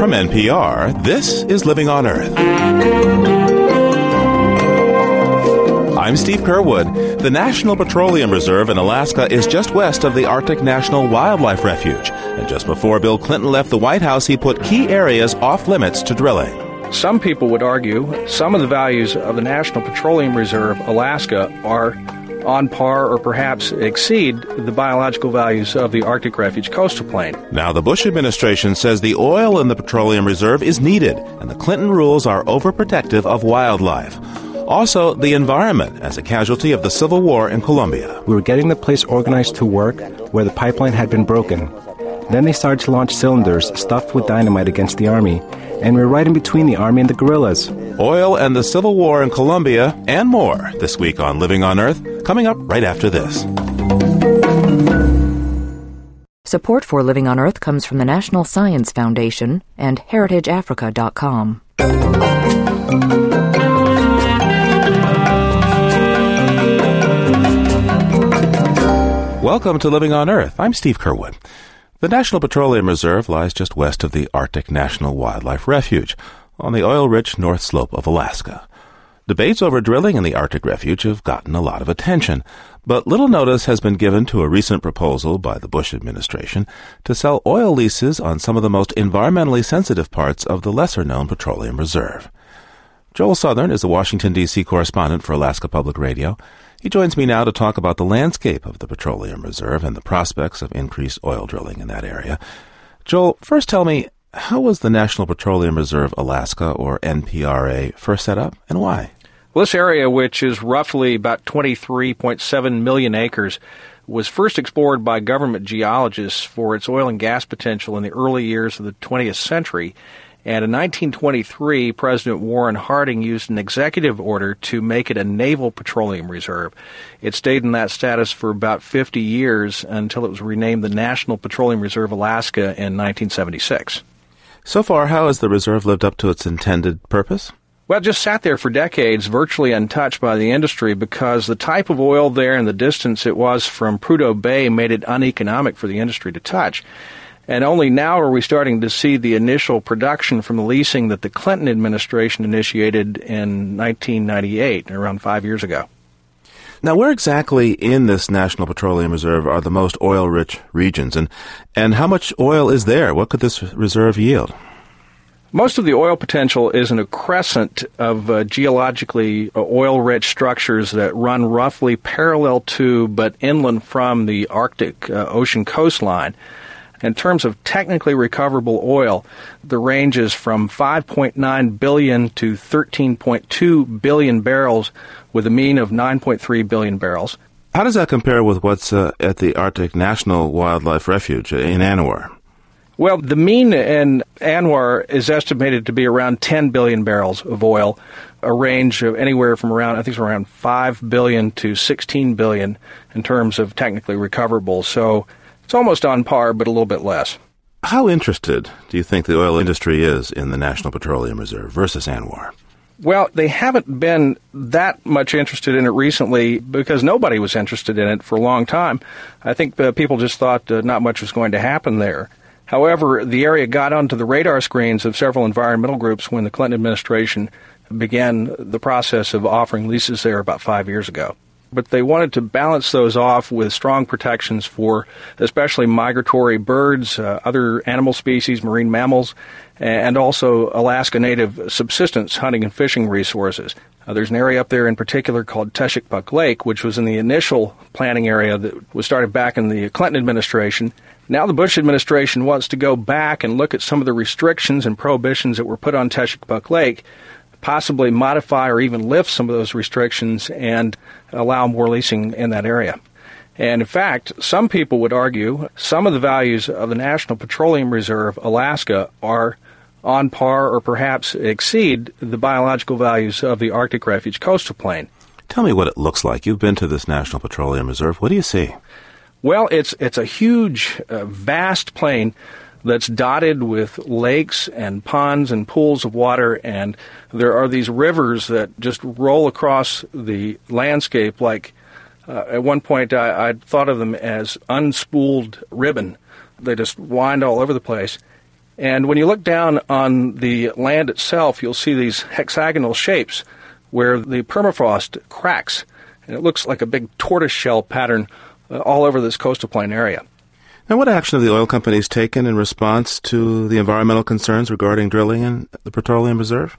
From NPR, this is Living on Earth. I'm Steve Curwood. The National Petroleum Reserve in Alaska is just west of the Arctic National Wildlife Refuge. And just before Bill Clinton left the White House, he put key areas off limits to drilling. Some people would argue some of the values of the National Petroleum Reserve, Alaska, are on par or perhaps exceed the biological values of the Arctic Refuge coastal plain. Now, the Bush administration says the oil in the petroleum reserve is needed, and the Clinton rules are overprotective of wildlife. Also, the environment as a casualty of the civil war in Colombia. We were getting the place organized to work where the pipeline had been broken. Then they started to launch cylinders stuffed with dynamite against the army, and we we're right in between the army and the guerrillas. Oil and the Civil War in Colombia, and more this week on Living on Earth, coming up right after this. Support for Living on Earth comes from the National Science Foundation and HeritageAfrica.com. Welcome to Living on Earth. I'm Steve Curwood. The National Petroleum Reserve lies just west of the Arctic National Wildlife Refuge on the oil rich north slope of Alaska. Debates over drilling in the Arctic Refuge have gotten a lot of attention, but little notice has been given to a recent proposal by the Bush administration to sell oil leases on some of the most environmentally sensitive parts of the lesser known petroleum reserve. Joel Southern is the Washington, D.C. correspondent for Alaska Public Radio. He joins me now to talk about the landscape of the petroleum reserve and the prospects of increased oil drilling in that area. Joel, first tell me, how was the National Petroleum Reserve Alaska, or NPRA, first set up and why? Well, this area, which is roughly about 23.7 million acres, was first explored by government geologists for its oil and gas potential in the early years of the 20th century and in 1923, President Warren Harding used an executive order to make it a naval petroleum reserve. It stayed in that status for about 50 years until it was renamed the National Petroleum Reserve Alaska in 1976. So far, how has the reserve lived up to its intended purpose? Well, it just sat there for decades, virtually untouched by the industry, because the type of oil there and the distance it was from Prudhoe Bay made it uneconomic for the industry to touch. And only now are we starting to see the initial production from the leasing that the Clinton administration initiated in 1998, around five years ago. Now, where exactly in this National Petroleum Reserve are the most oil rich regions, and, and how much oil is there? What could this reserve yield? Most of the oil potential is in a crescent of uh, geologically uh, oil rich structures that run roughly parallel to but inland from the Arctic uh, Ocean coastline. In terms of technically recoverable oil, the range is from 5.9 billion to 13.2 billion barrels, with a mean of 9.3 billion barrels. How does that compare with what's uh, at the Arctic National Wildlife Refuge in ANWR? Well, the mean in ANWR is estimated to be around 10 billion barrels of oil, a range of anywhere from around, I think it's around 5 billion to 16 billion in terms of technically recoverable. So it's almost on par, but a little bit less. How interested do you think the oil industry is in the National Petroleum Reserve versus ANWR? Well, they haven't been that much interested in it recently because nobody was interested in it for a long time. I think uh, people just thought uh, not much was going to happen there. However, the area got onto the radar screens of several environmental groups when the Clinton administration began the process of offering leases there about five years ago but they wanted to balance those off with strong protections for especially migratory birds, uh, other animal species, marine mammals, and also Alaska native subsistence hunting and fishing resources. Uh, there's an area up there in particular called Teshekpuk Lake, which was in the initial planning area that was started back in the Clinton administration. Now the Bush administration wants to go back and look at some of the restrictions and prohibitions that were put on Teshekpuk Lake possibly modify or even lift some of those restrictions and allow more leasing in that area. And in fact, some people would argue some of the values of the National Petroleum Reserve, Alaska, are on par or perhaps exceed the biological values of the Arctic Refuge coastal plain. Tell me what it looks like. You've been to this National Petroleum Reserve. What do you see? Well, it's it's a huge, uh, vast plain that's dotted with lakes and ponds and pools of water, and there are these rivers that just roll across the landscape like. Uh, at one point, I, I thought of them as unspooled ribbon. They just wind all over the place. And when you look down on the land itself, you'll see these hexagonal shapes where the permafrost cracks, and it looks like a big tortoise shell pattern uh, all over this coastal plain area. Now, what action have the oil companies taken in response to the environmental concerns regarding drilling in the petroleum reserve?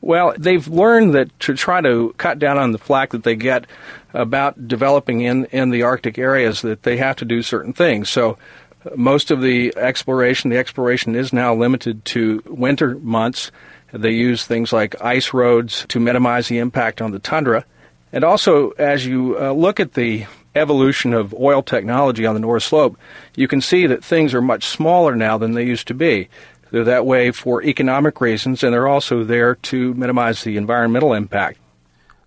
Well, they've learned that to try to cut down on the flack that they get about developing in, in the Arctic areas, that they have to do certain things. So, most of the exploration, the exploration is now limited to winter months. They use things like ice roads to minimize the impact on the tundra. And also, as you uh, look at the evolution of oil technology on the North Slope, you can see that things are much smaller now than they used to be. They're that way for economic reasons, and they're also there to minimize the environmental impact.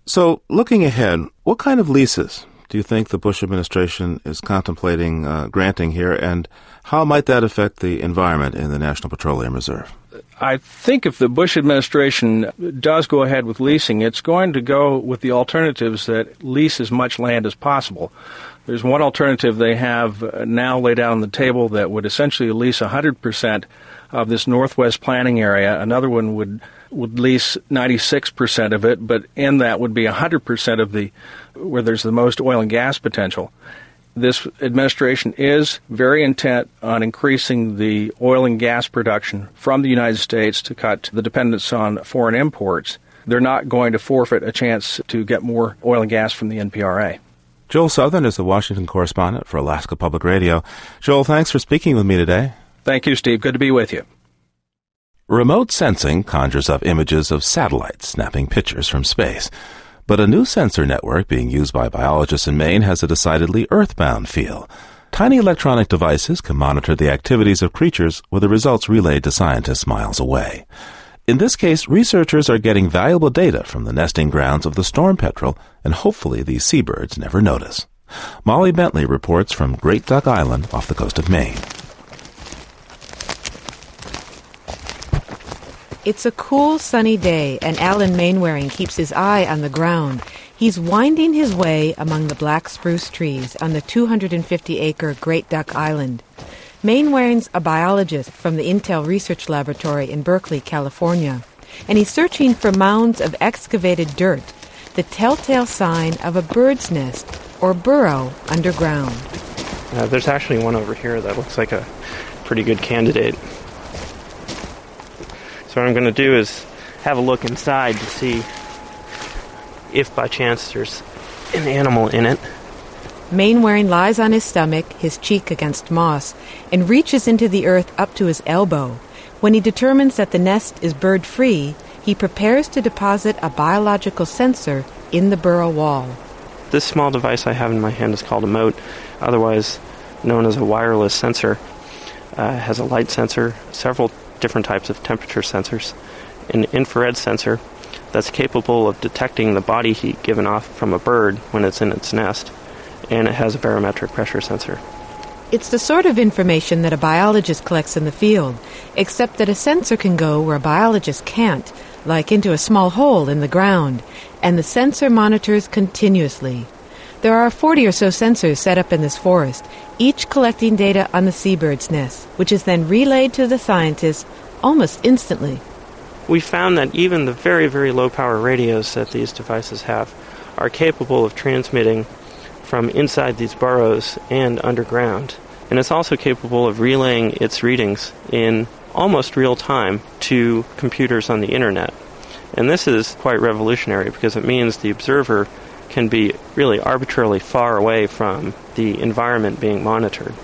So, looking ahead, what kind of leases do you think the Bush administration is contemplating uh, granting here, and how might that affect the environment in the National Petroleum Reserve? I think if the Bush administration does go ahead with leasing, it's going to go with the alternatives that lease as much land as possible. There's one alternative they have uh, now laid out on the table that would essentially lease 100% of this northwest planning area. Another one would would lease 96% of it, but in that would be 100% of the where there's the most oil and gas potential this administration is very intent on increasing the oil and gas production from the United States to cut the dependence on foreign imports. They're not going to forfeit a chance to get more oil and gas from the NPRA. Joel Southern is the Washington correspondent for Alaska Public Radio. Joel, thanks for speaking with me today. Thank you, Steve. Good to be with you. Remote sensing conjures up images of satellites snapping pictures from space. But a new sensor network being used by biologists in Maine has a decidedly earthbound feel. Tiny electronic devices can monitor the activities of creatures with the results relayed to scientists miles away. In this case, researchers are getting valuable data from the nesting grounds of the storm petrel, and hopefully these seabirds never notice. Molly Bentley reports from Great Duck Island off the coast of Maine. It's a cool, sunny day, and Alan Mainwaring keeps his eye on the ground. He's winding his way among the black spruce trees on the 250 acre Great Duck Island. Mainwaring's a biologist from the Intel Research Laboratory in Berkeley, California, and he's searching for mounds of excavated dirt, the telltale sign of a bird's nest or burrow underground. Uh, there's actually one over here that looks like a pretty good candidate. So what I'm going to do is have a look inside to see if by chance there's an animal in it. Mainwaring lies on his stomach, his cheek against moss, and reaches into the earth up to his elbow. When he determines that the nest is bird free, he prepares to deposit a biological sensor in the burrow wall. This small device I have in my hand is called a mote, otherwise known as a wireless sensor. Uh, has a light sensor, several different types of temperature sensors, an infrared sensor that's capable of detecting the body heat given off from a bird when it's in its nest, and it has a barometric pressure sensor. It's the sort of information that a biologist collects in the field, except that a sensor can go where a biologist can't, like into a small hole in the ground, and the sensor monitors continuously. There are 40 or so sensors set up in this forest, each collecting data on the seabird's nest, which is then relayed to the scientists almost instantly. We found that even the very, very low power radios that these devices have are capable of transmitting from inside these burrows and underground. And it's also capable of relaying its readings in almost real time to computers on the internet. And this is quite revolutionary because it means the observer can be really arbitrarily far away from the environment being monitored.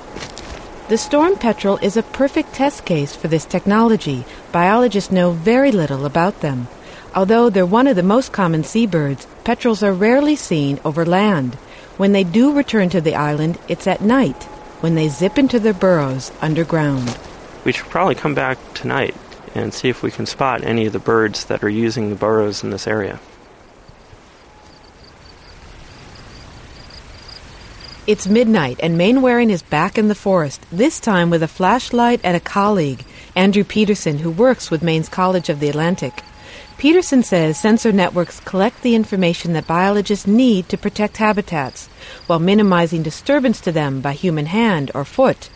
The storm petrel is a perfect test case for this technology. Biologists know very little about them. Although they're one of the most common seabirds, petrels are rarely seen over land. When they do return to the island, it's at night, when they zip into their burrows underground. We should probably come back tonight and see if we can spot any of the birds that are using the burrows in this area. It's midnight, and Mainwaring is back in the forest, this time with a flashlight and a colleague, Andrew Peterson, who works with Maine's College of the Atlantic. Peterson says sensor networks collect the information that biologists need to protect habitats, while minimizing disturbance to them by human hand or foot.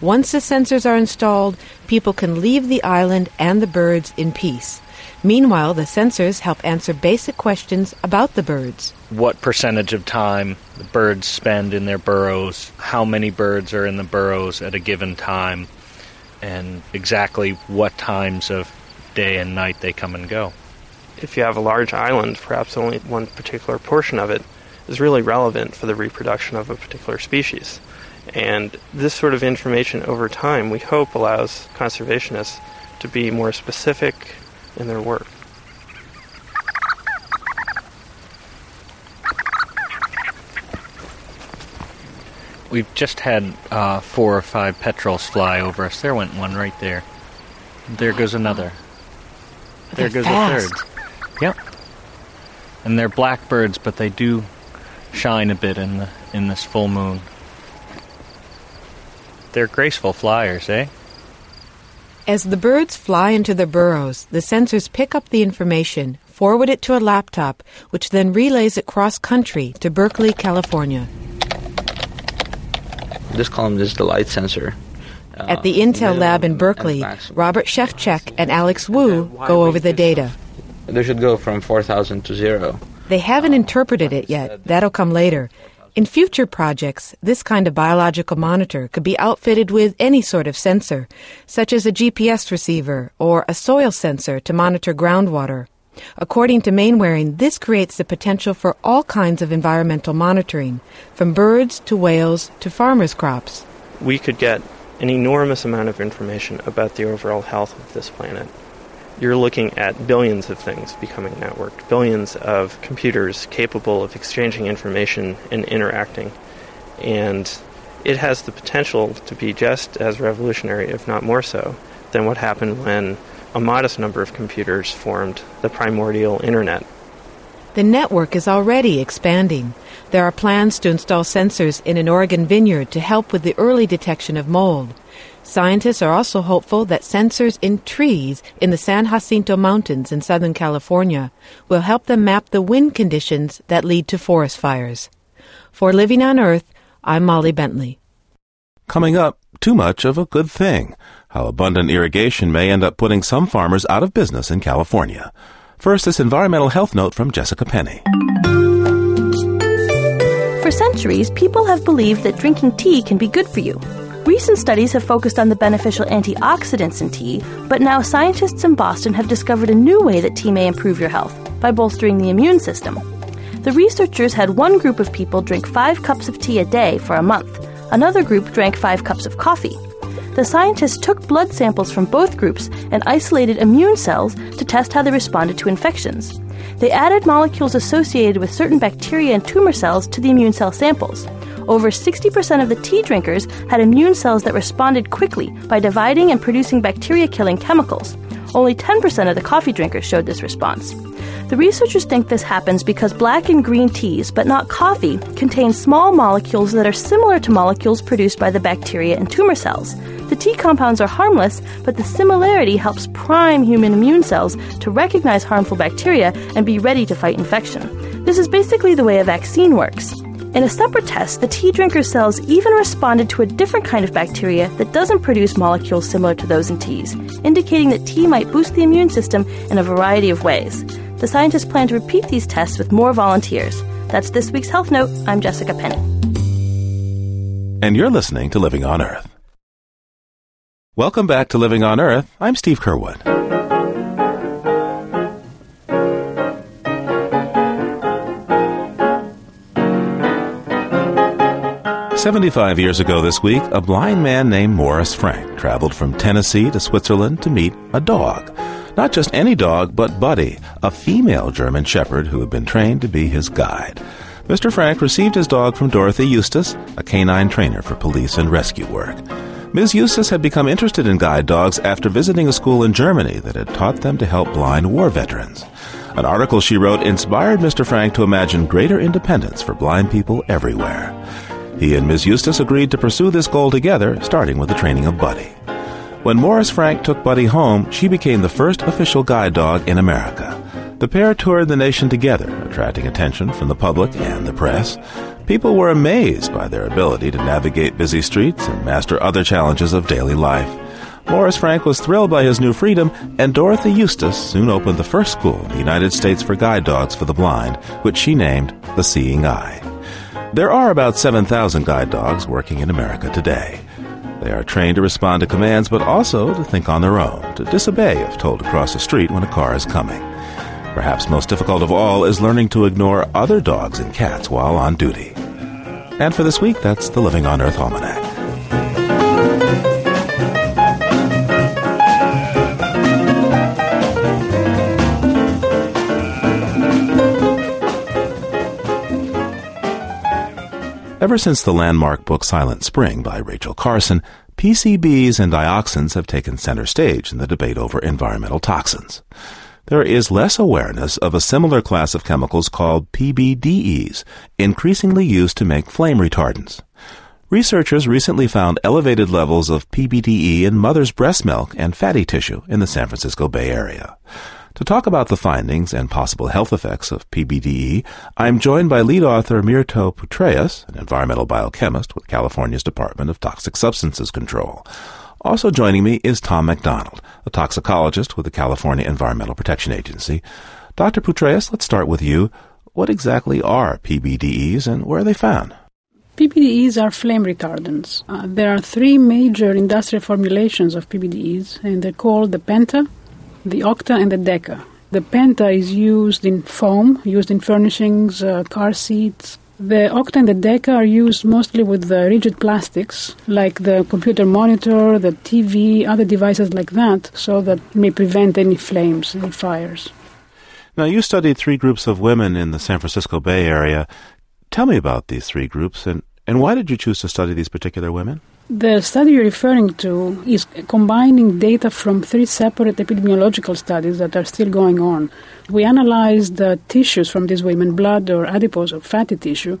Once the sensors are installed, people can leave the island and the birds in peace. Meanwhile, the sensors help answer basic questions about the birds. What percentage of time the birds spend in their burrows, how many birds are in the burrows at a given time, and exactly what times of day and night they come and go. If you have a large island, perhaps only one particular portion of it is really relevant for the reproduction of a particular species. And this sort of information over time, we hope, allows conservationists to be more specific in their work. We've just had uh, four or five petrels fly over us. There went one right there. There goes another. There goes fast. a third. Yep. And they're blackbirds, but they do shine a bit in the in this full moon. They're graceful flyers, eh? As the birds fly into their burrows, the sensors pick up the information, forward it to a laptop, which then relays it cross country to Berkeley, California. This column is the light sensor. Uh, At the Intel lab in Berkeley, Robert Szewczyk and Alex Wu go over the data. They should go from 4,000 to zero. They haven't interpreted it yet. That'll come later. In future projects, this kind of biological monitor could be outfitted with any sort of sensor, such as a GPS receiver or a soil sensor to monitor groundwater. According to Mainwaring, this creates the potential for all kinds of environmental monitoring, from birds to whales to farmers' crops. We could get an enormous amount of information about the overall health of this planet. You're looking at billions of things becoming networked, billions of computers capable of exchanging information and interacting. And it has the potential to be just as revolutionary, if not more so, than what happened when a modest number of computers formed the primordial internet. The network is already expanding. There are plans to install sensors in an Oregon vineyard to help with the early detection of mold. Scientists are also hopeful that sensors in trees in the San Jacinto Mountains in Southern California will help them map the wind conditions that lead to forest fires. For Living on Earth, I'm Molly Bentley. Coming up, too much of a good thing. How abundant irrigation may end up putting some farmers out of business in California. First, this environmental health note from Jessica Penny. For centuries, people have believed that drinking tea can be good for you. Recent studies have focused on the beneficial antioxidants in tea, but now scientists in Boston have discovered a new way that tea may improve your health by bolstering the immune system. The researchers had one group of people drink five cups of tea a day for a month, another group drank five cups of coffee. The scientists took blood samples from both groups and isolated immune cells to test how they responded to infections. They added molecules associated with certain bacteria and tumor cells to the immune cell samples. Over 60% of the tea drinkers had immune cells that responded quickly by dividing and producing bacteria killing chemicals. Only 10% of the coffee drinkers showed this response. The researchers think this happens because black and green teas, but not coffee, contain small molecules that are similar to molecules produced by the bacteria and tumor cells. The tea compounds are harmless, but the similarity helps prime human immune cells to recognize harmful bacteria and be ready to fight infection. This is basically the way a vaccine works. In a separate test, the tea drinker's cells even responded to a different kind of bacteria that doesn't produce molecules similar to those in teas, indicating that tea might boost the immune system in a variety of ways. The scientists plan to repeat these tests with more volunteers. That's this week's Health Note. I'm Jessica Penny. And you're listening to Living on Earth. Welcome back to Living on Earth. I'm Steve Curwood. 75 years ago this week, a blind man named Morris Frank traveled from Tennessee to Switzerland to meet a dog. Not just any dog, but Buddy, a female German Shepherd who had been trained to be his guide. Mr. Frank received his dog from Dorothy Eustis, a canine trainer for police and rescue work. Ms. Eustis had become interested in guide dogs after visiting a school in Germany that had taught them to help blind war veterans. An article she wrote inspired Mr. Frank to imagine greater independence for blind people everywhere. He and Ms. Eustis agreed to pursue this goal together, starting with the training of Buddy. When Morris Frank took Buddy home, she became the first official guide dog in America. The pair toured the nation together, attracting attention from the public and the press. People were amazed by their ability to navigate busy streets and master other challenges of daily life. Morris Frank was thrilled by his new freedom, and Dorothy Eustis soon opened the first school in the United States for guide dogs for the blind, which she named the Seeing Eye. There are about 7,000 guide dogs working in America today. They are trained to respond to commands, but also to think on their own, to disobey if told to cross the street when a car is coming. Perhaps most difficult of all is learning to ignore other dogs and cats while on duty. And for this week, that's the Living on Earth Almanac. Ever since the landmark book Silent Spring by Rachel Carson, PCBs and dioxins have taken center stage in the debate over environmental toxins. There is less awareness of a similar class of chemicals called PBDEs, increasingly used to make flame retardants. Researchers recently found elevated levels of PBDE in mother's breast milk and fatty tissue in the San Francisco Bay Area. To talk about the findings and possible health effects of PBDE, I'm joined by lead author Myrto Petreas, an environmental biochemist with California's Department of Toxic Substances Control. Also joining me is Tom McDonald, a toxicologist with the California Environmental Protection Agency. Dr. Petreas, let's start with you. What exactly are PBDEs and where are they found? PBDEs are flame retardants. Uh, there are three major industrial formulations of PBDEs, and they're called the penta, the octa and the deca. The penta is used in foam, used in furnishings, uh, car seats. The octa and the deca are used mostly with the rigid plastics, like the computer monitor, the TV, other devices like that, so that may prevent any flames, any fires. Now, you studied three groups of women in the San Francisco Bay Area. Tell me about these three groups and, and why did you choose to study these particular women? The study you're referring to is combining data from three separate epidemiological studies that are still going on. We analyzed tissues from these women, blood or adipose or fatty tissue,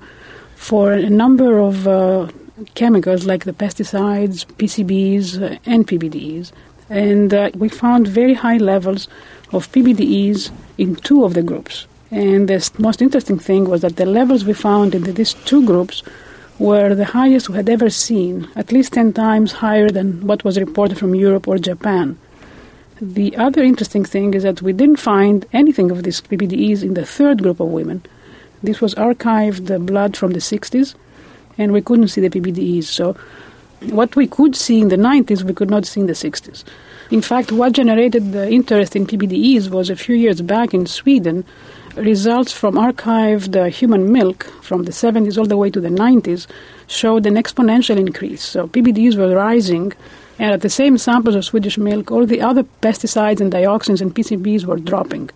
for a number of uh, chemicals like the pesticides, PCBs, uh, and PBDEs. And uh, we found very high levels of PBDEs in two of the groups. And the most interesting thing was that the levels we found in these two groups were the highest we had ever seen, at least 10 times higher than what was reported from Europe or Japan. The other interesting thing is that we didn't find anything of these PBDEs in the third group of women. This was archived uh, blood from the 60s, and we couldn't see the PBDEs. So, what we could see in the 90s, we could not see in the 60s. In fact, what generated the interest in PBDEs was a few years back in Sweden results from archived uh, human milk from the 70s all the way to the 90s showed an exponential increase. So PBDs were rising, and at the same samples of Swedish milk, all the other pesticides and dioxins and PCBs were dropping.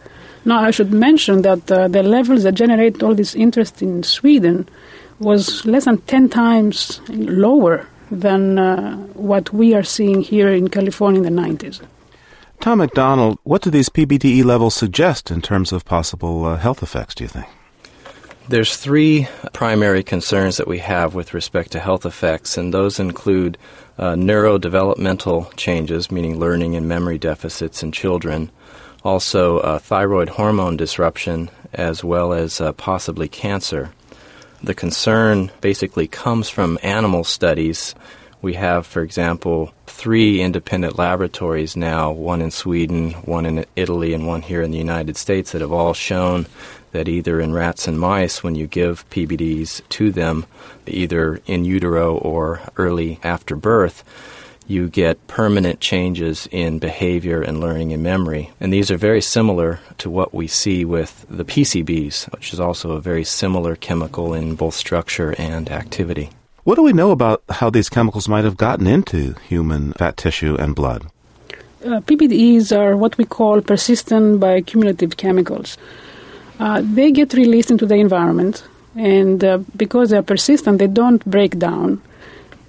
Now, I should mention that uh, the levels that generate all this interest in Sweden was less than 10 times lower than uh, what we are seeing here in California in the 90s. Tom McDonald, what do these PBDE levels suggest in terms of possible uh, health effects, do you think? There's three primary concerns that we have with respect to health effects, and those include uh, neurodevelopmental changes, meaning learning and memory deficits in children, also uh, thyroid hormone disruption, as well as uh, possibly cancer. The concern basically comes from animal studies we have, for example, three independent laboratories now, one in Sweden, one in Italy, and one here in the United States, that have all shown that either in rats and mice, when you give PBDs to them, either in utero or early after birth, you get permanent changes in behavior and learning and memory. And these are very similar to what we see with the PCBs, which is also a very similar chemical in both structure and activity. What do we know about how these chemicals might have gotten into human fat tissue and blood? Uh, PBDEs are what we call persistent bioaccumulative chemicals. Uh, they get released into the environment, and uh, because they're persistent, they don't break down.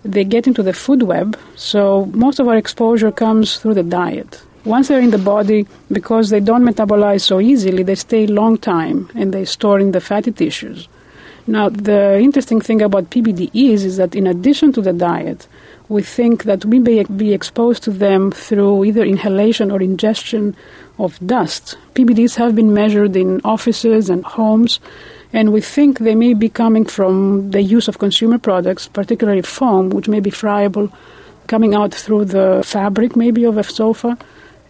They get into the food web, so most of our exposure comes through the diet. Once they're in the body, because they don't metabolize so easily, they stay a long time and they store in the fatty tissues. Now, the interesting thing about PBDEs is that in addition to the diet, we think that we may be exposed to them through either inhalation or ingestion of dust. PBDs have been measured in offices and homes, and we think they may be coming from the use of consumer products, particularly foam, which may be friable, coming out through the fabric maybe of a sofa,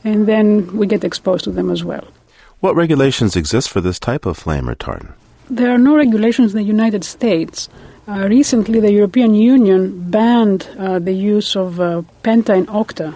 and then we get exposed to them as well. What regulations exist for this type of flame retardant? There are no regulations in the United States. Uh, recently, the European Union banned uh, the use of uh, penta and octa.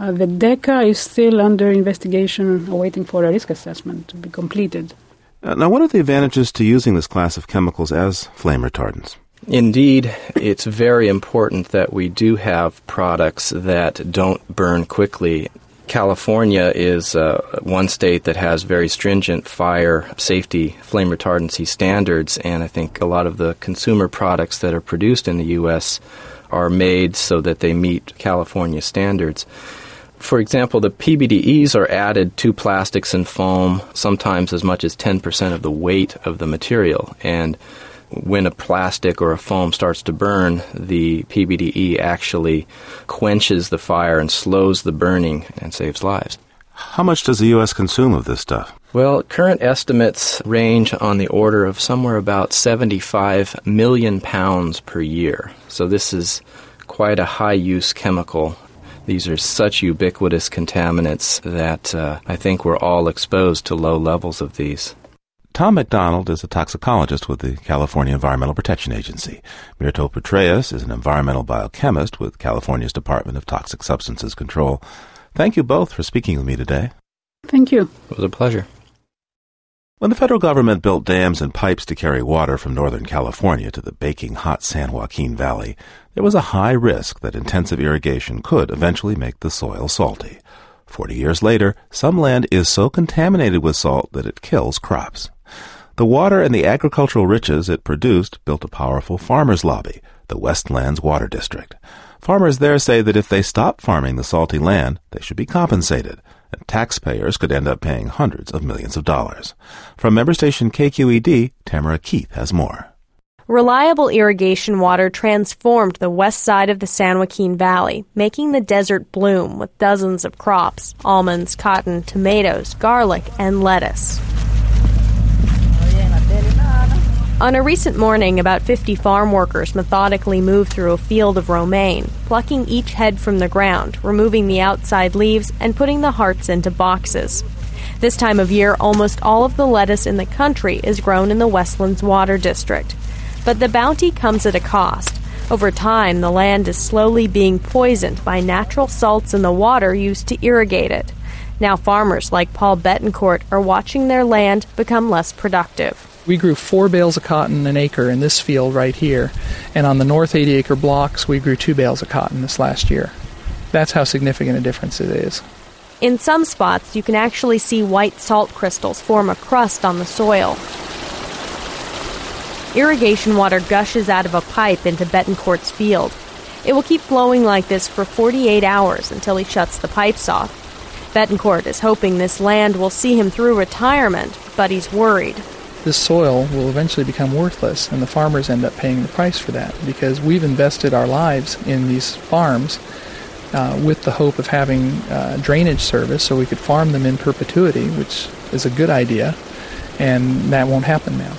Uh, the DECA is still under investigation, awaiting for a risk assessment to be completed. Uh, now, what are the advantages to using this class of chemicals as flame retardants? Indeed, it's very important that we do have products that don't burn quickly California is uh, one state that has very stringent fire safety flame retardancy standards, and I think a lot of the consumer products that are produced in the U.S. are made so that they meet California standards. For example, the PBDEs are added to plastics and foam, sometimes as much as 10% of the weight of the material, and when a plastic or a foam starts to burn, the PBDE actually quenches the fire and slows the burning and saves lives. How much does the U.S. consume of this stuff? Well, current estimates range on the order of somewhere about 75 million pounds per year. So this is quite a high use chemical. These are such ubiquitous contaminants that uh, I think we're all exposed to low levels of these. Tom McDonald is a toxicologist with the California Environmental Protection Agency. Myrto Petreas is an environmental biochemist with California's Department of Toxic Substances Control. Thank you both for speaking with me today. Thank you. It was a pleasure. When the federal government built dams and pipes to carry water from Northern California to the baking hot San Joaquin Valley, there was a high risk that intensive irrigation could eventually make the soil salty. Forty years later, some land is so contaminated with salt that it kills crops. The water and the agricultural riches it produced built a powerful farmers' lobby, the Westlands Water District. Farmers there say that if they stop farming the salty land, they should be compensated, and taxpayers could end up paying hundreds of millions of dollars. From member station KQED, Tamara Keith has more. Reliable irrigation water transformed the west side of the San Joaquin Valley, making the desert bloom with dozens of crops almonds, cotton, tomatoes, garlic, and lettuce. On a recent morning, about 50 farm workers methodically moved through a field of romaine, plucking each head from the ground, removing the outside leaves, and putting the hearts into boxes. This time of year, almost all of the lettuce in the country is grown in the Westlands Water District. But the bounty comes at a cost. Over time, the land is slowly being poisoned by natural salts in the water used to irrigate it. Now, farmers like Paul Betancourt are watching their land become less productive. We grew four bales of cotton an acre in this field right here, and on the north 80 acre blocks, we grew two bales of cotton this last year. That's how significant a difference it is. In some spots, you can actually see white salt crystals form a crust on the soil. Irrigation water gushes out of a pipe into Betancourt's field. It will keep flowing like this for 48 hours until he shuts the pipes off. Betancourt is hoping this land will see him through retirement, but he's worried this soil will eventually become worthless, and the farmers end up paying the price for that because we've invested our lives in these farms uh, with the hope of having uh, drainage service so we could farm them in perpetuity, which is a good idea, and that won't happen now.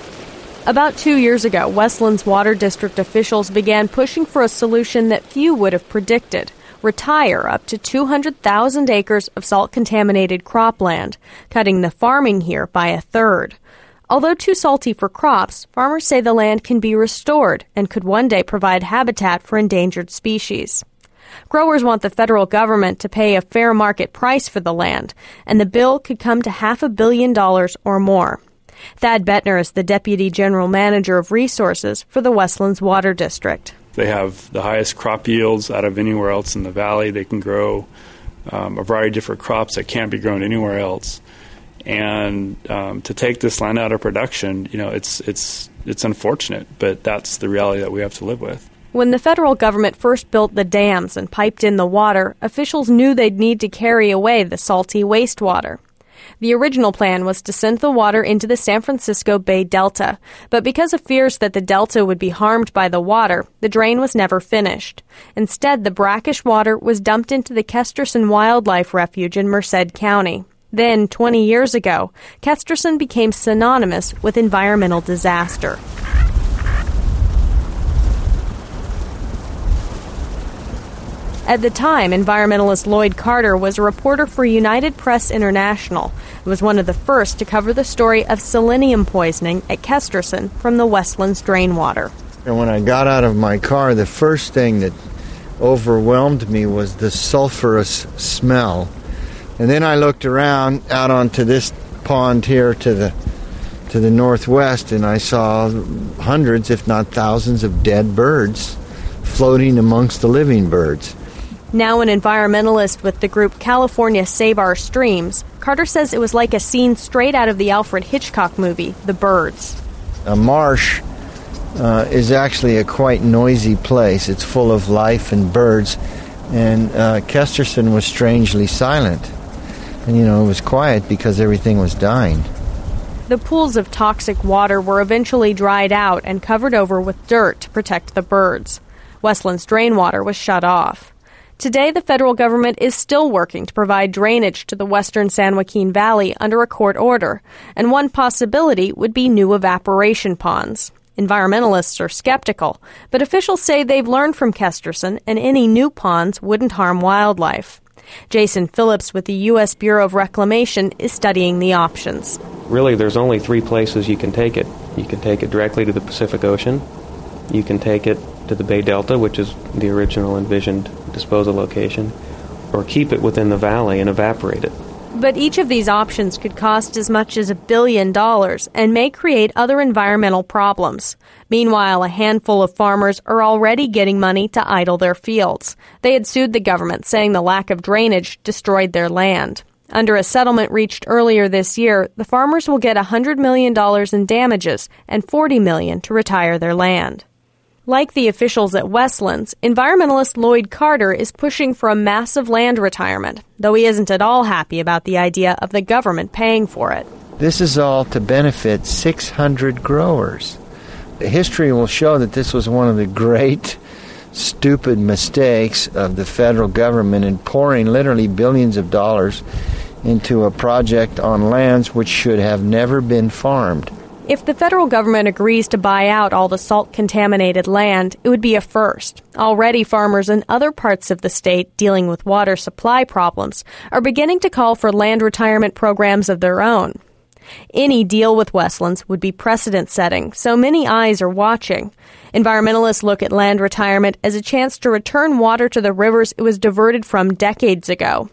About two years ago, Westlands Water District officials began pushing for a solution that few would have predicted retire up to 200,000 acres of salt contaminated cropland, cutting the farming here by a third. Although too salty for crops, farmers say the land can be restored and could one day provide habitat for endangered species. Growers want the federal government to pay a fair market price for the land, and the bill could come to half a billion dollars or more. Thad Bettner is the Deputy General Manager of Resources for the Westlands Water District. They have the highest crop yields out of anywhere else in the valley. They can grow um, a variety of different crops that can't be grown anywhere else and um, to take this land out of production, you know, it's it's it's unfortunate, but that's the reality that we have to live with. When the federal government first built the dams and piped in the water, officials knew they'd need to carry away the salty wastewater. The original plan was to send the water into the San Francisco Bay Delta, but because of fears that the delta would be harmed by the water, the drain was never finished. Instead, the brackish water was dumped into the Kesterson Wildlife Refuge in Merced County. Then, 20 years ago, Kesterson became synonymous with environmental disaster. At the time, environmentalist Lloyd Carter was a reporter for United Press International and was one of the first to cover the story of selenium poisoning at Kesterson from the Westlands drain water. And when I got out of my car, the first thing that overwhelmed me was the sulfurous smell. And then I looked around out onto this pond here to the to the northwest and I saw hundreds if not thousands of dead birds floating amongst the living birds. Now an environmentalist with the group California Save Our Streams, Carter says it was like a scene straight out of the Alfred Hitchcock movie, The Birds. A marsh uh, is actually a quite noisy place. It's full of life and birds, and uh, Kesterson was strangely silent. And you know, it was quiet because everything was dying. The pools of toxic water were eventually dried out and covered over with dirt to protect the birds. Westland's drain water was shut off. Today, the federal government is still working to provide drainage to the western San Joaquin Valley under a court order, and one possibility would be new evaporation ponds. Environmentalists are skeptical, but officials say they've learned from Kesterson and any new ponds wouldn't harm wildlife. Jason Phillips with the U.S. Bureau of Reclamation is studying the options. Really, there's only three places you can take it. You can take it directly to the Pacific Ocean, you can take it to the Bay Delta, which is the original envisioned disposal location, or keep it within the valley and evaporate it. But each of these options could cost as much as a billion dollars and may create other environmental problems. Meanwhile, a handful of farmers are already getting money to idle their fields. They had sued the government, saying the lack of drainage destroyed their land. Under a settlement reached earlier this year, the farmers will get $100 million in damages and 40 million to retire their land. Like the officials at Westlands, environmentalist Lloyd Carter is pushing for a massive land retirement, though he isn't at all happy about the idea of the government paying for it. This is all to benefit 600 growers. History will show that this was one of the great stupid mistakes of the federal government in pouring literally billions of dollars into a project on lands which should have never been farmed. If the federal government agrees to buy out all the salt contaminated land, it would be a first. Already, farmers in other parts of the state dealing with water supply problems are beginning to call for land retirement programs of their own. Any deal with Westlands would be precedent setting, so many eyes are watching. Environmentalists look at land retirement as a chance to return water to the rivers it was diverted from decades ago.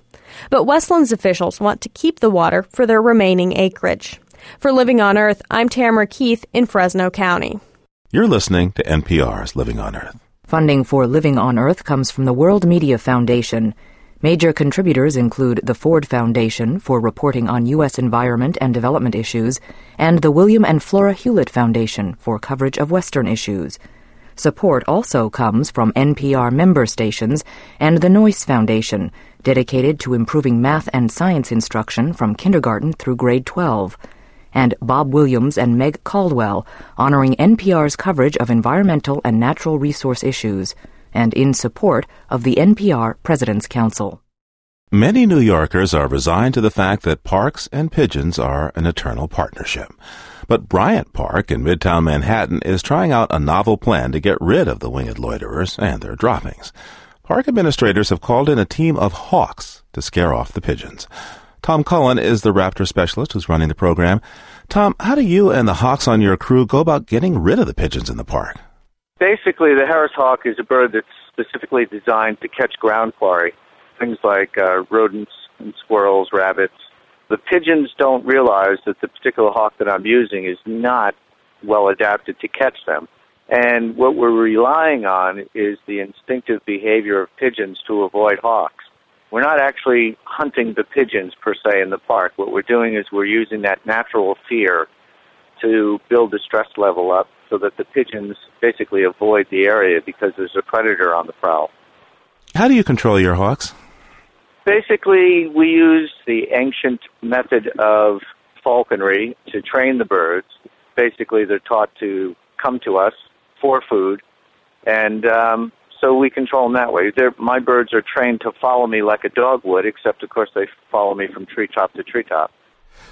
But Westlands officials want to keep the water for their remaining acreage. For Living on Earth, I'm Tamara Keith in Fresno County. You're listening to NPR's Living on Earth. Funding for Living on Earth comes from the World Media Foundation. Major contributors include the Ford Foundation for reporting on U.S. environment and development issues, and the William and Flora Hewlett Foundation for coverage of Western issues. Support also comes from NPR member stations and the Noyce Foundation, dedicated to improving math and science instruction from kindergarten through grade 12 and Bob Williams and Meg Caldwell, honoring NPR's coverage of environmental and natural resource issues, and in support of the NPR President's Council. Many New Yorkers are resigned to the fact that parks and pigeons are an eternal partnership. But Bryant Park in Midtown Manhattan is trying out a novel plan to get rid of the winged loiterers and their droppings. Park administrators have called in a team of hawks to scare off the pigeons. Tom Cullen is the raptor specialist who's running the program. Tom, how do you and the hawks on your crew go about getting rid of the pigeons in the park? Basically, the Harris hawk is a bird that's specifically designed to catch ground quarry, things like uh, rodents and squirrels, rabbits. The pigeons don't realize that the particular hawk that I'm using is not well adapted to catch them. And what we're relying on is the instinctive behavior of pigeons to avoid hawks we're not actually hunting the pigeons per se in the park. What we're doing is we're using that natural fear to build the stress level up so that the pigeons basically avoid the area because there's a predator on the prowl. How do you control your hawks? Basically, we use the ancient method of falconry to train the birds. Basically, they're taught to come to us for food, and um, so we control them that way. They're, my birds are trained to follow me like a dog would, except of course they follow me from treetop to treetop.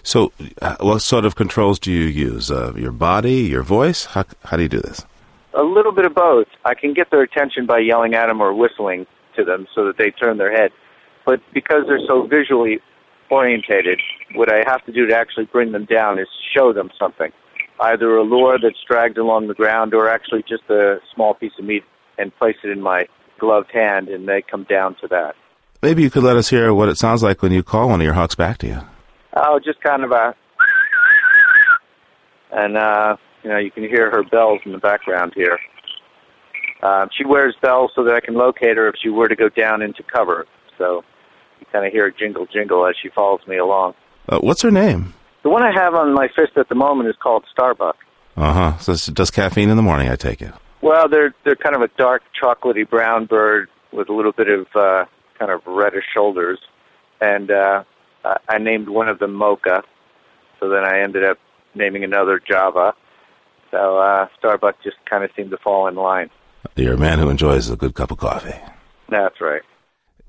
So, uh, what sort of controls do you use? Uh, your body, your voice? How, how do you do this? A little bit of both. I can get their attention by yelling at them or whistling to them so that they turn their head. But because they're so visually orientated, what I have to do to actually bring them down is show them something. Either a lure that's dragged along the ground or actually just a small piece of meat and place it in my gloved hand and they come down to that. Maybe you could let us hear what it sounds like when you call one of your hawks back to you. Oh, just kind of a, and uh, you know, you can hear her bells in the background here. Um, she wears bells so that I can locate her if she were to go down into cover. So you kind of hear her jingle jingle as she follows me along. Uh, what's her name? The one I have on my fist at the moment is called Starbuck. Uh huh. So it does caffeine in the morning, I take it. Well, they're they're kind of a dark chocolatey brown bird with a little bit of uh, kind of reddish shoulders, and uh, I named one of them Mocha. So then I ended up naming another Java. So uh, Starbuck just kind of seemed to fall in line. You're a man who enjoys a good cup of coffee. That's right.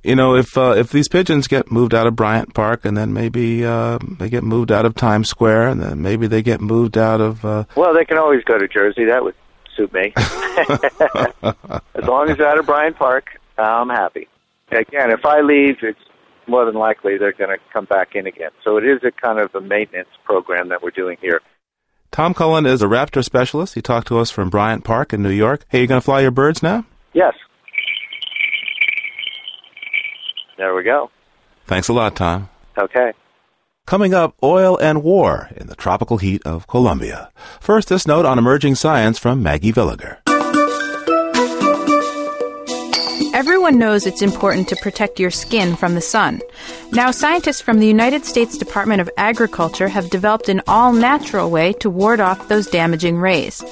You know, if uh, if these pigeons get moved out of Bryant Park, and then maybe uh, they get moved out of Times Square, and then maybe they get moved out of. Uh... Well, they can always go to Jersey. That would suit me. as long as they're out of Bryant Park, I'm happy. Again, if I leave, it's more than likely they're going to come back in again. So it is a kind of a maintenance program that we're doing here. Tom Cullen is a raptor specialist. He talked to us from Bryant Park in New York. Hey, you going to fly your birds now? Yes. There we go. Thanks a lot, Tom. Okay. Coming up, oil and war in the tropical heat of Colombia. First, this note on emerging science from Maggie Villiger. Everyone knows it's important to protect your skin from the sun. Now, scientists from the United States Department of Agriculture have developed an all natural way to ward off those damaging rays.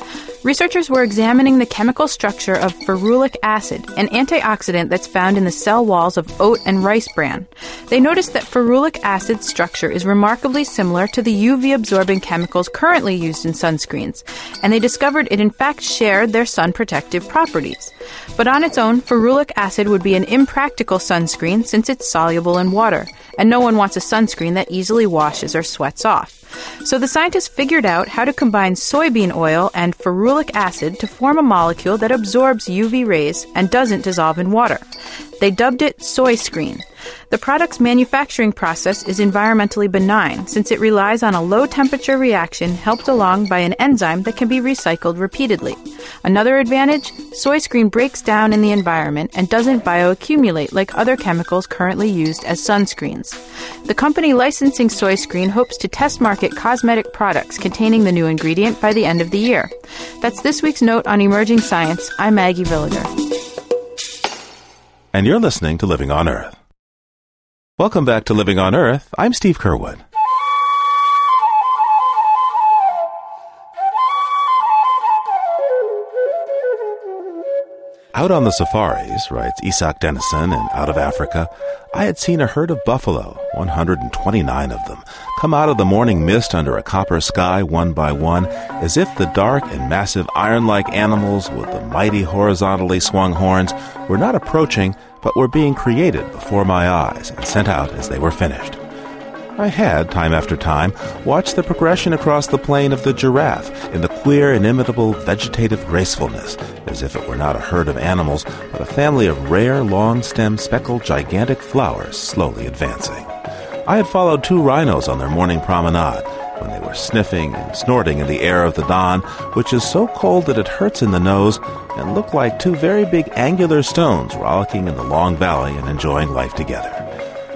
Researchers were examining the chemical structure of ferulic acid, an antioxidant that's found in the cell walls of oat and rice bran. They noticed that ferulic acid's structure is remarkably similar to the UV absorbing chemicals currently used in sunscreens, and they discovered it in fact shared their sun protective properties. But on its own, ferulic acid would be an impractical sunscreen since it's soluble in water, and no one wants a sunscreen that easily washes or sweats off. So the scientists figured out how to combine soybean oil and ferulic acid to form a molecule that absorbs UV rays and doesn't dissolve in water. They dubbed it Soy Screen. The product's manufacturing process is environmentally benign since it relies on a low temperature reaction helped along by an enzyme that can be recycled repeatedly. Another advantage soy screen breaks down in the environment and doesn't bioaccumulate like other chemicals currently used as sunscreens. The company licensing soy screen hopes to test market cosmetic products containing the new ingredient by the end of the year. That's this week's note on emerging science. I'm Maggie Villiger and you're listening to Living on Earth. Welcome back to Living on Earth. I'm Steve Curwood. Out on the safaris, writes Isak Dinesen in Out of Africa, I had seen a herd of buffalo, 129 of them, come out of the morning mist under a copper sky one by one, as if the dark and massive iron like animals with the mighty horizontally swung horns were not approaching, but were being created before my eyes and sent out as they were finished. I had, time after time, watched the progression across the plain of the giraffe in the queer, inimitable vegetative gracefulness, as if it were not a herd of animals, but a family of rare, long-stemmed, speckled, gigantic flowers slowly advancing. I had followed two rhinos on their morning promenade, when they were sniffing and snorting in the air of the dawn, which is so cold that it hurts in the nose, and looked like two very big angular stones rollicking in the long valley and enjoying life together.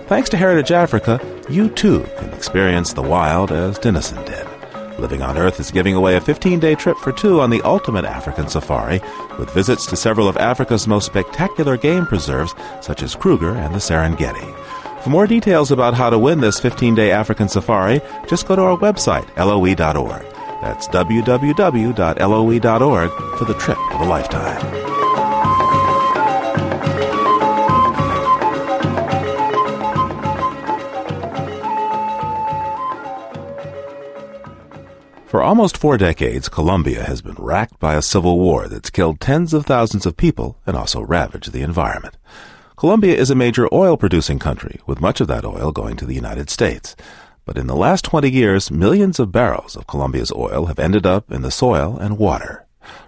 Thanks to Heritage Africa, you too can experience the wild as Dinesen did. Living on Earth is giving away a 15 day trip for two on the ultimate African safari, with visits to several of Africa's most spectacular game preserves, such as Kruger and the Serengeti. For more details about how to win this 15 day African safari, just go to our website, loe.org. That's www.loe.org for the trip of a lifetime. For almost four decades, Colombia has been racked by a civil war that's killed tens of thousands of people and also ravaged the environment. Colombia is a major oil producing country, with much of that oil going to the United States. But in the last 20 years, millions of barrels of Colombia's oil have ended up in the soil and water.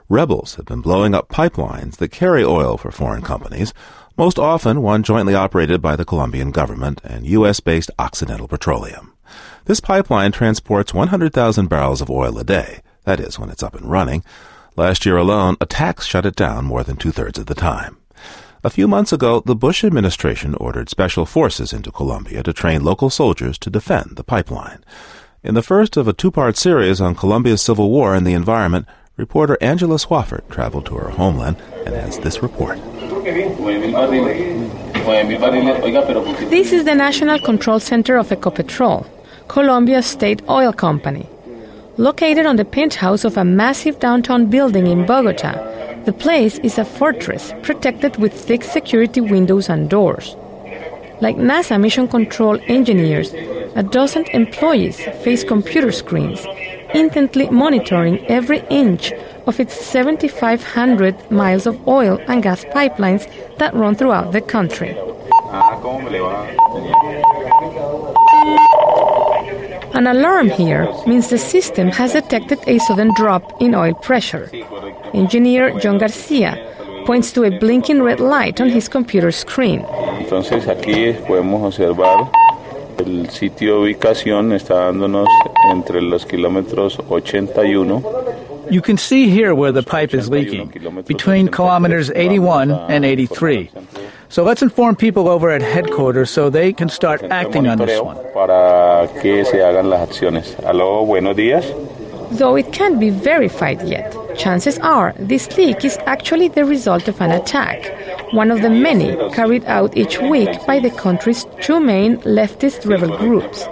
Rebels have been blowing up pipelines that carry oil for foreign companies, most often one jointly operated by the Colombian government and U.S. based Occidental Petroleum. This pipeline transports 100,000 barrels of oil a day, that is, when it's up and running. Last year alone, attacks shut it down more than two thirds of the time. A few months ago, the Bush administration ordered special forces into Colombia to train local soldiers to defend the pipeline. In the first of a two part series on Colombia's civil war and the environment, reporter Angela Swafford traveled to her homeland and has this report. This is the National Control Center of Ecopetrol. Colombia's State Oil Company. Located on the penthouse of a massive downtown building in Bogota, the place is a fortress protected with thick security windows and doors. Like NASA mission control engineers, a dozen employees face computer screens, intently monitoring every inch of its 7,500 miles of oil and gas pipelines that run throughout the country. An alarm here means the system has detected a sudden drop in oil pressure. Engineer John Garcia points to a blinking red light on his computer screen. Entonces aquí podemos observar el sitio de ubicación está dándonos entre los kilómetros 81 You can see here where the pipe is leaking, between kilometers 81 and 83. So let's inform people over at headquarters so they can start acting on this one. para que se hagan las acciones. Aló, buenos días. Though it can't be verified yet, chances are this leak is actually the result of an attack, one of the many carried out each week by the country's two main leftist rebel groups.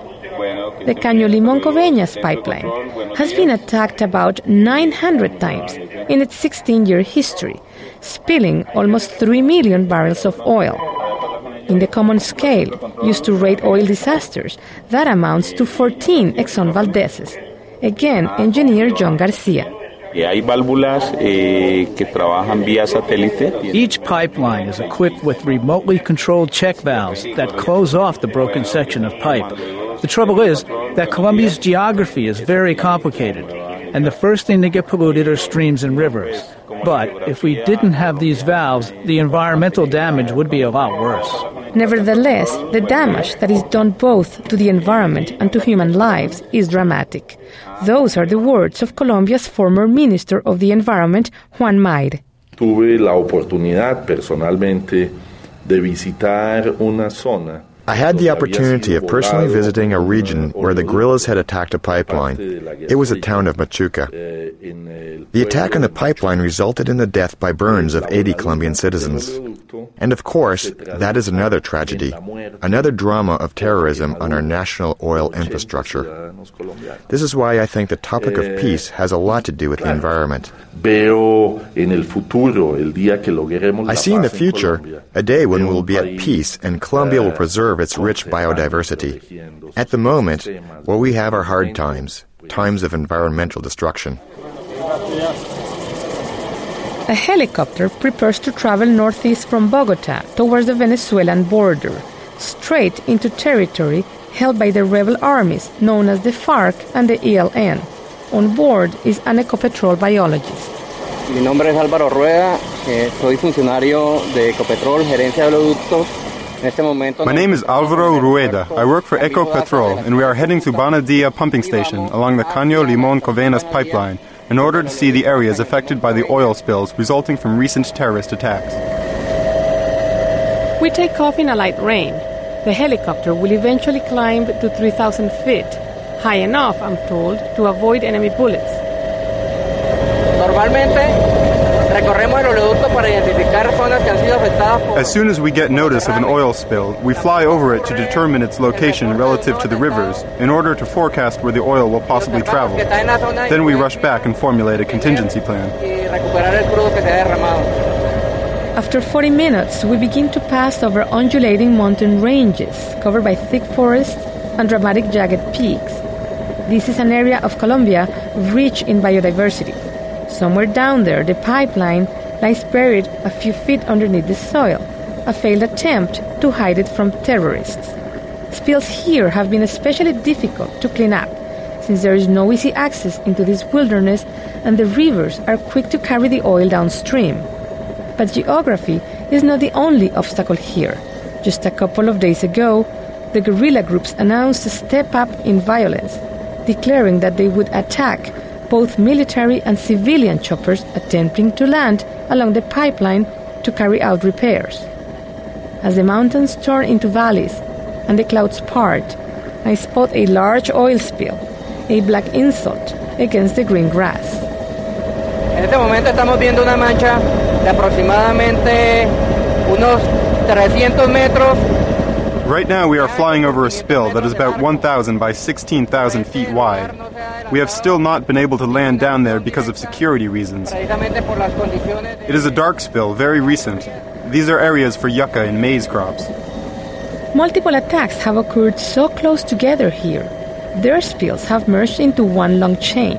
The Caño Limón Coveñas pipeline has been attacked about 900 times in its 16 year history, spilling almost 3 million barrels of oil. In the common scale used to rate oil disasters, that amounts to 14 Exxon Valdez's. Again, engineer John Garcia. Eh, eh. Each pipeline is equipped with remotely controlled check valves that close off the broken section of pipe. The trouble is that Colombia's geography is very complicated, and the first thing to get polluted are streams and rivers. But if we didn't have these valves, the environmental damage would be a lot worse. Nevertheless, the damage that is done both to the environment and to human lives is dramatic. Those are the words of Colombia's former Minister of the Environment, Juan Mayr. Tuve la oportunidad personalmente de visitar una zona I had the opportunity of personally visiting a region where the guerrillas had attacked a pipeline. It was the town of Machuca. The attack on the pipeline resulted in the death by burns of 80 Colombian citizens. And of course, that is another tragedy, another drama of terrorism on our national oil infrastructure. This is why I think the topic of peace has a lot to do with the environment. I see in the future a day when we will be at peace and Colombia will preserve its rich biodiversity. At the moment, what we have are hard times, times of environmental destruction. A helicopter prepares to travel northeast from Bogota towards the Venezuelan border, straight into territory held by the rebel armies known as the FARC and the ELN. On board is an Ecopetrol biologist. Mi nombre es Álvaro Rueda, eh, soy funcionario de Ecopetrol, gerencia de oleoductos. My name is Alvaro Rueda. I work for Ecopetrol, and we are heading to Banadia pumping station along the Caño Limón Covenas pipeline in order to see the areas affected by the oil spills resulting from recent terrorist attacks. We take off in a light rain. The helicopter will eventually climb to 3,000 feet, high enough, I'm told, to avoid enemy bullets. As soon as we get notice of an oil spill, we fly over it to determine its location relative to the rivers in order to forecast where the oil will possibly travel. Then we rush back and formulate a contingency plan. After 40 minutes, we begin to pass over undulating mountain ranges covered by thick forests and dramatic jagged peaks. this is an area of Colombia rich in biodiversity. Somewhere down there, the pipeline lies buried a few feet underneath the soil, a failed attempt to hide it from terrorists. Spills here have been especially difficult to clean up, since there is no easy access into this wilderness and the rivers are quick to carry the oil downstream. But geography is not the only obstacle here. Just a couple of days ago, the guerrilla groups announced a step up in violence, declaring that they would attack both military and civilian choppers attempting to land along the pipeline to carry out repairs. As the mountains turn into valleys and the clouds part, I spot a large oil spill, a black insult against the green grass. En este momento estamos viendo una mancha de aproximadamente unos 300 metros Right now, we are flying over a spill that is about 1,000 by 16,000 feet wide. We have still not been able to land down there because of security reasons. It is a dark spill, very recent. These are areas for yucca and maize crops. Multiple attacks have occurred so close together here. Their spills have merged into one long chain.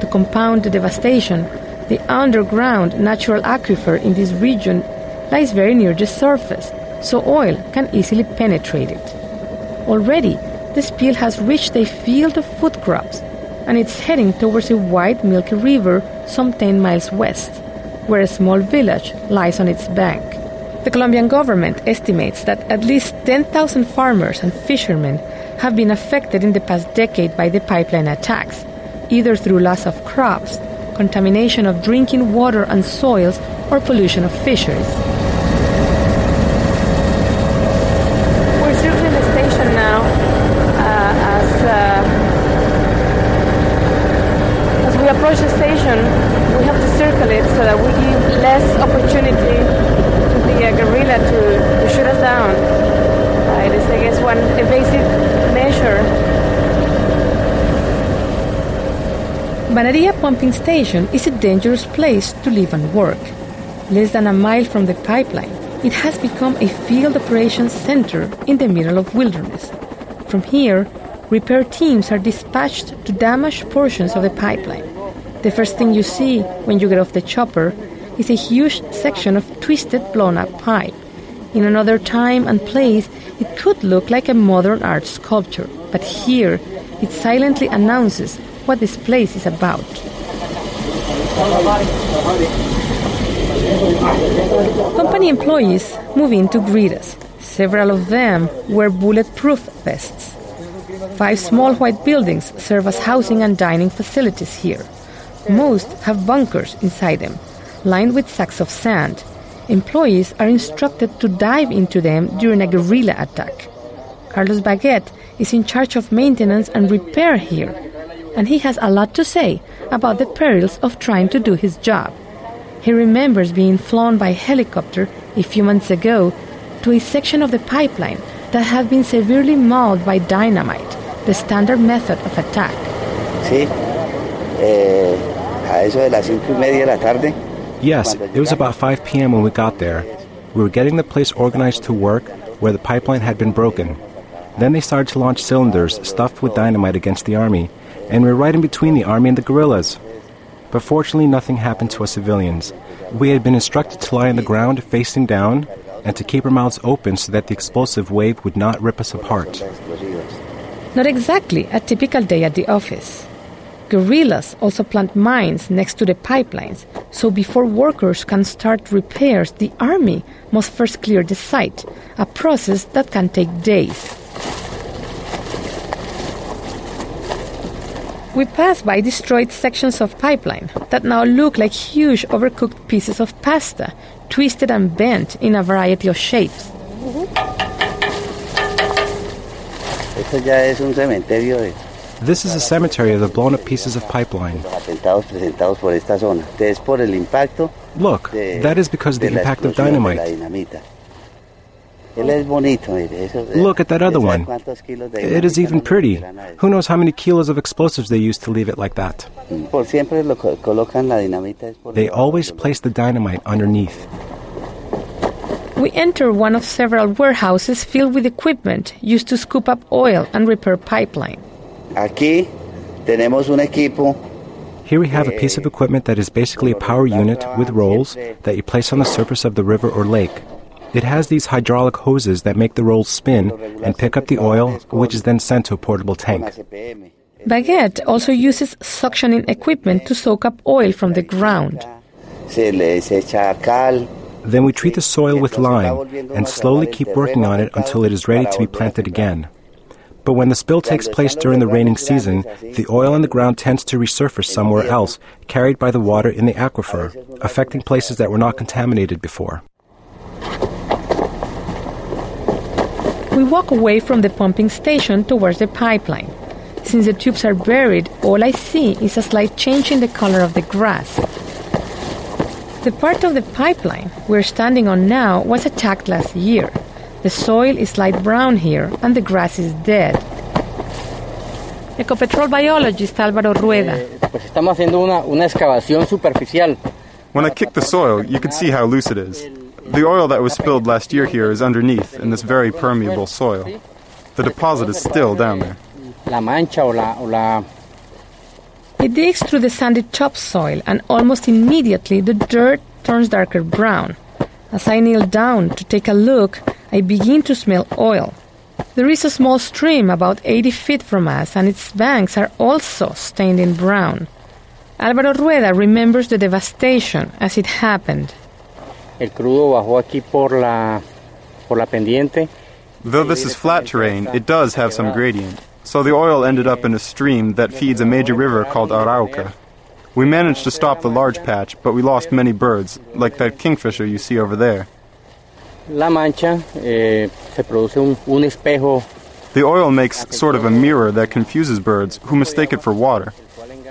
To compound the devastation, the underground natural aquifer in this region lies very near the surface so oil can easily penetrate it. Already, the spill has reached a field of food crops, and it's heading towards a wide milky river some 10 miles west, where a small village lies on its bank. The Colombian government estimates that at least 10,000 farmers and fishermen have been affected in the past decade by the pipeline attacks, either through loss of crops, contamination of drinking water and soils, or pollution of fisheries. approach the station, we have to circle it so that we give less opportunity to the uh, guerrilla to, to shoot us down. Uh, it is, I guess, one evasive measure. Banadia pumping station is a dangerous place to live and work. Less than a mile from the pipeline, it has become a field operations center in the middle of wilderness. From here, repair teams are dispatched to damaged portions of the pipeline. The first thing you see when you get off the chopper is a huge section of twisted, blown up pipe. In another time and place, it could look like a modern art sculpture, but here it silently announces what this place is about. Company employees move in to greet us. Several of them wear bulletproof vests. Five small white buildings serve as housing and dining facilities here. Most have bunkers inside them, lined with sacks of sand. Employees are instructed to dive into them during a guerrilla attack. Carlos Baguette is in charge of maintenance and repair here, and he has a lot to say about the perils of trying to do his job. He remembers being flown by helicopter a few months ago to a section of the pipeline that had been severely mauled by dynamite, the standard method of attack. Sí. Eh, a eso de las cinco y media de la tarde. Yes, it was about 5 p.m. when we got there. We were getting the place organized to work where the pipeline had been broken. Then they started to launch cylinders stuffed with dynamite against the army, and we're right in between the army and the guerrillas. But fortunately, nothing happened to us civilians. We had been instructed to lie on the ground facing down and to keep our mouths open so that the explosive wave would not rip us apart. Not exactly a typical day at the office. Guerrillas also plant mines next to the pipelines, so before workers can start repairs, the army must first clear the site, a process that can take days. We pass by destroyed sections of pipeline that now look like huge overcooked pieces of pasta, twisted and bent in a variety of shapes. Esto ya es un cementerio de This is a cemetery of the blown up pieces of pipeline. Look, that is because of the impact of dynamite. Look at that other one. It is even pretty. Who knows how many kilos of explosives they use to leave it like that? They always place the dynamite underneath. We enter one of several warehouses filled with equipment used to scoop up oil and repair pipeline. Aquí tenemos un equipo Here we have a piece of equipment that is basically a power unit with rolls that you place on the surface of the river or lake. It has these hydraulic hoses that make the rolls spin and pick up the oil, which is then sent to a portable tank. Baguette also uses suctioning equipment to soak up oil from the ground. se les echa cal Then we treat the soil with lime and slowly keep working on it until it is ready to be planted again. But when the spill takes place during the raining season, the oil in the ground tends to resurface somewhere else, carried by the water in the aquifer, affecting places that were not contaminated before. We walk away from the pumping station towards the pipeline. Since the tubes are buried, all I see is a slight change in the color of the grass. The part of the pipeline we're standing on now was attacked last year. The soil is light brown here and the grass is dead. Ecopetrol biologist Álvaro Rueda. Eh, pues estamos haciendo una, una superficial. When I kick the soil, you can see how loose it is. The oil that was spilled last year here is underneath in this very permeable soil. The deposit is still down there. La mancha o la, o It digs through the sandy topsoil and almost immediately the dirt turns darker brown. As I kneel down to take a look, I begin to smell oil. There is a small stream about 80 feet from us, and its banks are also stained in brown. Álvaro Rueda remembers the devastation as it happened. El crudo bajó aquí por la, por la pendiente. Though this is flat terrain, it does have some gradient. So the oil ended up in a stream that feeds a major river called Arauca. We managed to stop the large patch, but we lost many birds, like that kingfisher you see over there. La mancha eh, se produce un, un espejo The oil makes sort of a mirror that confuses birds who mistake it for water.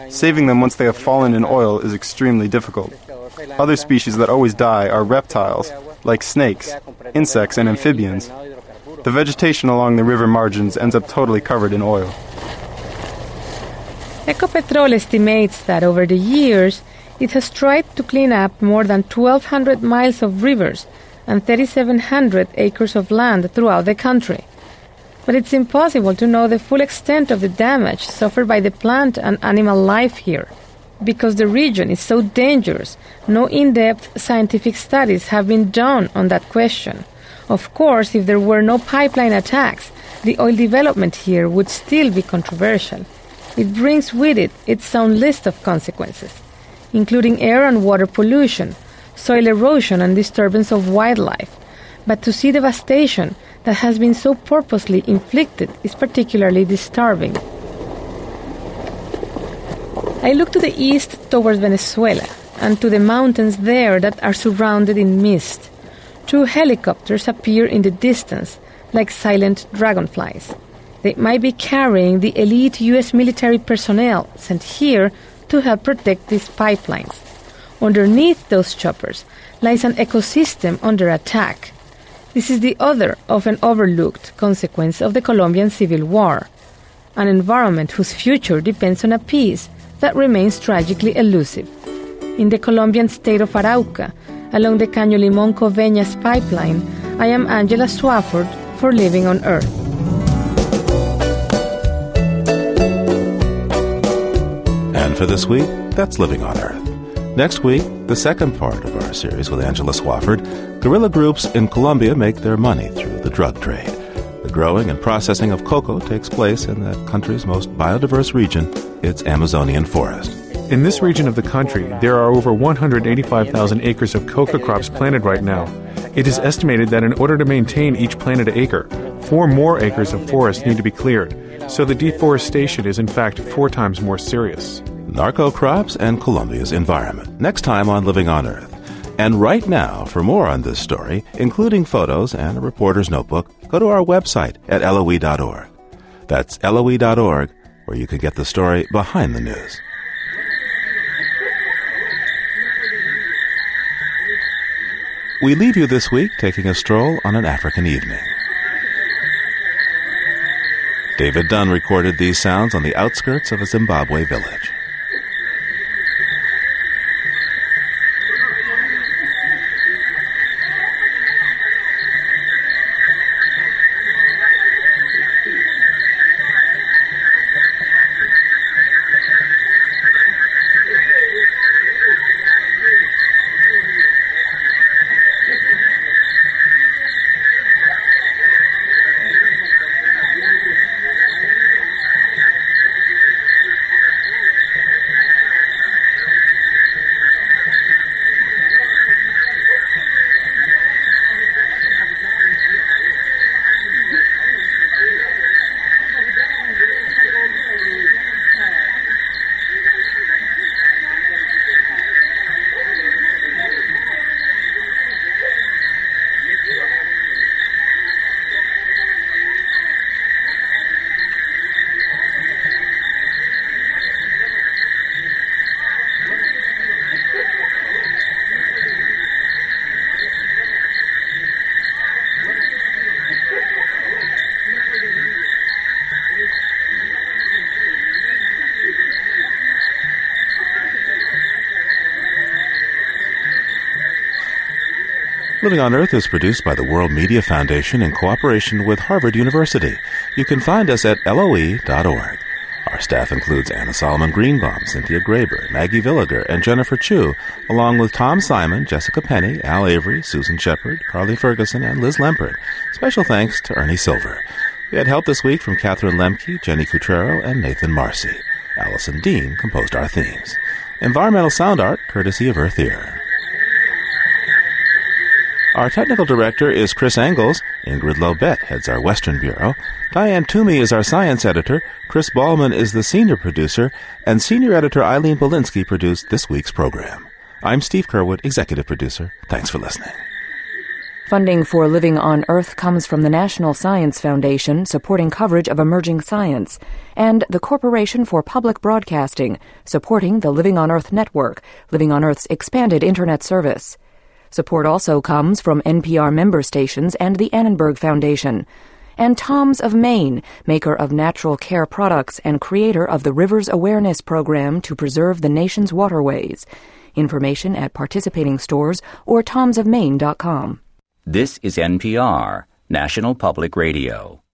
Saving them once they have fallen in oil is extremely difficult. Other species that always die are reptiles, like snakes, insects, and amphibians. The vegetation along the river margins ends up totally covered in oil. Ecopetrol estimates that over the years, it has tried to clean up more than 1,200 miles of rivers and 3,700 acres of land throughout the country. But it's impossible to know the full extent of the damage suffered by the plant and animal life here. Because the region is so dangerous, no in depth scientific studies have been done on that question. Of course, if there were no pipeline attacks, the oil development here would still be controversial. It brings with it its own list of consequences, including air and water pollution, soil erosion, and disturbance of wildlife. But to see devastation that has been so purposely inflicted is particularly disturbing. I look to the east towards Venezuela and to the mountains there that are surrounded in mist. Two helicopters appear in the distance like silent dragonflies. They might be carrying the elite U.S. military personnel sent here to help protect these pipelines. Underneath those choppers lies an ecosystem under attack. This is the other, often overlooked, consequence of the Colombian Civil War. An environment whose future depends on a peace that remains tragically elusive. In the Colombian state of Arauca, along the Caño Limón Coveñas pipeline, I am Angela Swafford for Living on Earth. And for this week, that's Living on Earth. Next week, the second part of our series with Angela Swafford, guerrilla groups in Colombia make their money through the drug trade. The growing and processing of coca takes place in the country's most biodiverse region, its Amazonian forest. In this region of the country, there are over 185,000 acres of coca crops planted right now. It is estimated that in order to maintain each planted acre, four more acres of forest need to be cleared, so the deforestation is in fact four times more serious. Narco crops and Colombia's environment. Next time on Living on Earth. And right now, for more on this story, including photos and a reporter's notebook, go to our website at loe.org. That's loe.org, where you can get the story behind the news. We leave you this week taking a stroll on an African evening. David Dunn recorded these sounds on the outskirts of a Zimbabwe village. Living on Earth is produced by the World Media Foundation in cooperation with Harvard University. You can find us at loe.org. Our staff includes Anna Solomon Greenbaum, Cynthia Graber, Maggie Villiger, and Jennifer Chu, along with Tom Simon, Jessica Penny, Al Avery, Susan Shepard, Carly Ferguson, and Liz Lempert. Special thanks to Ernie Silver. We had help this week from Catherine Lemke, Jenny Cutrero, and Nathan Marcy. Allison Dean composed our themes. Environmental sound art courtesy of Earth Ear. Our technical director is Chris Engles. Ingrid Lobet heads our Western Bureau. Diane Toomey is our science editor. Chris Ballman is the senior producer. And senior editor Eileen Bolinsky produced this week's program. I'm Steve Curwood, executive producer. Thanks for listening. Funding for Living on Earth comes from the National Science Foundation, supporting coverage of emerging science, and the Corporation for Public Broadcasting, supporting the Living on Earth network, Living on Earth's expanded Internet service. Support also comes from NPR member stations and the Annenberg Foundation. And Tom's of Maine, maker of natural care products and creator of the Rivers Awareness Program to preserve the nation's waterways. Information at participating stores or tomsofmaine.com. This is NPR, National Public Radio.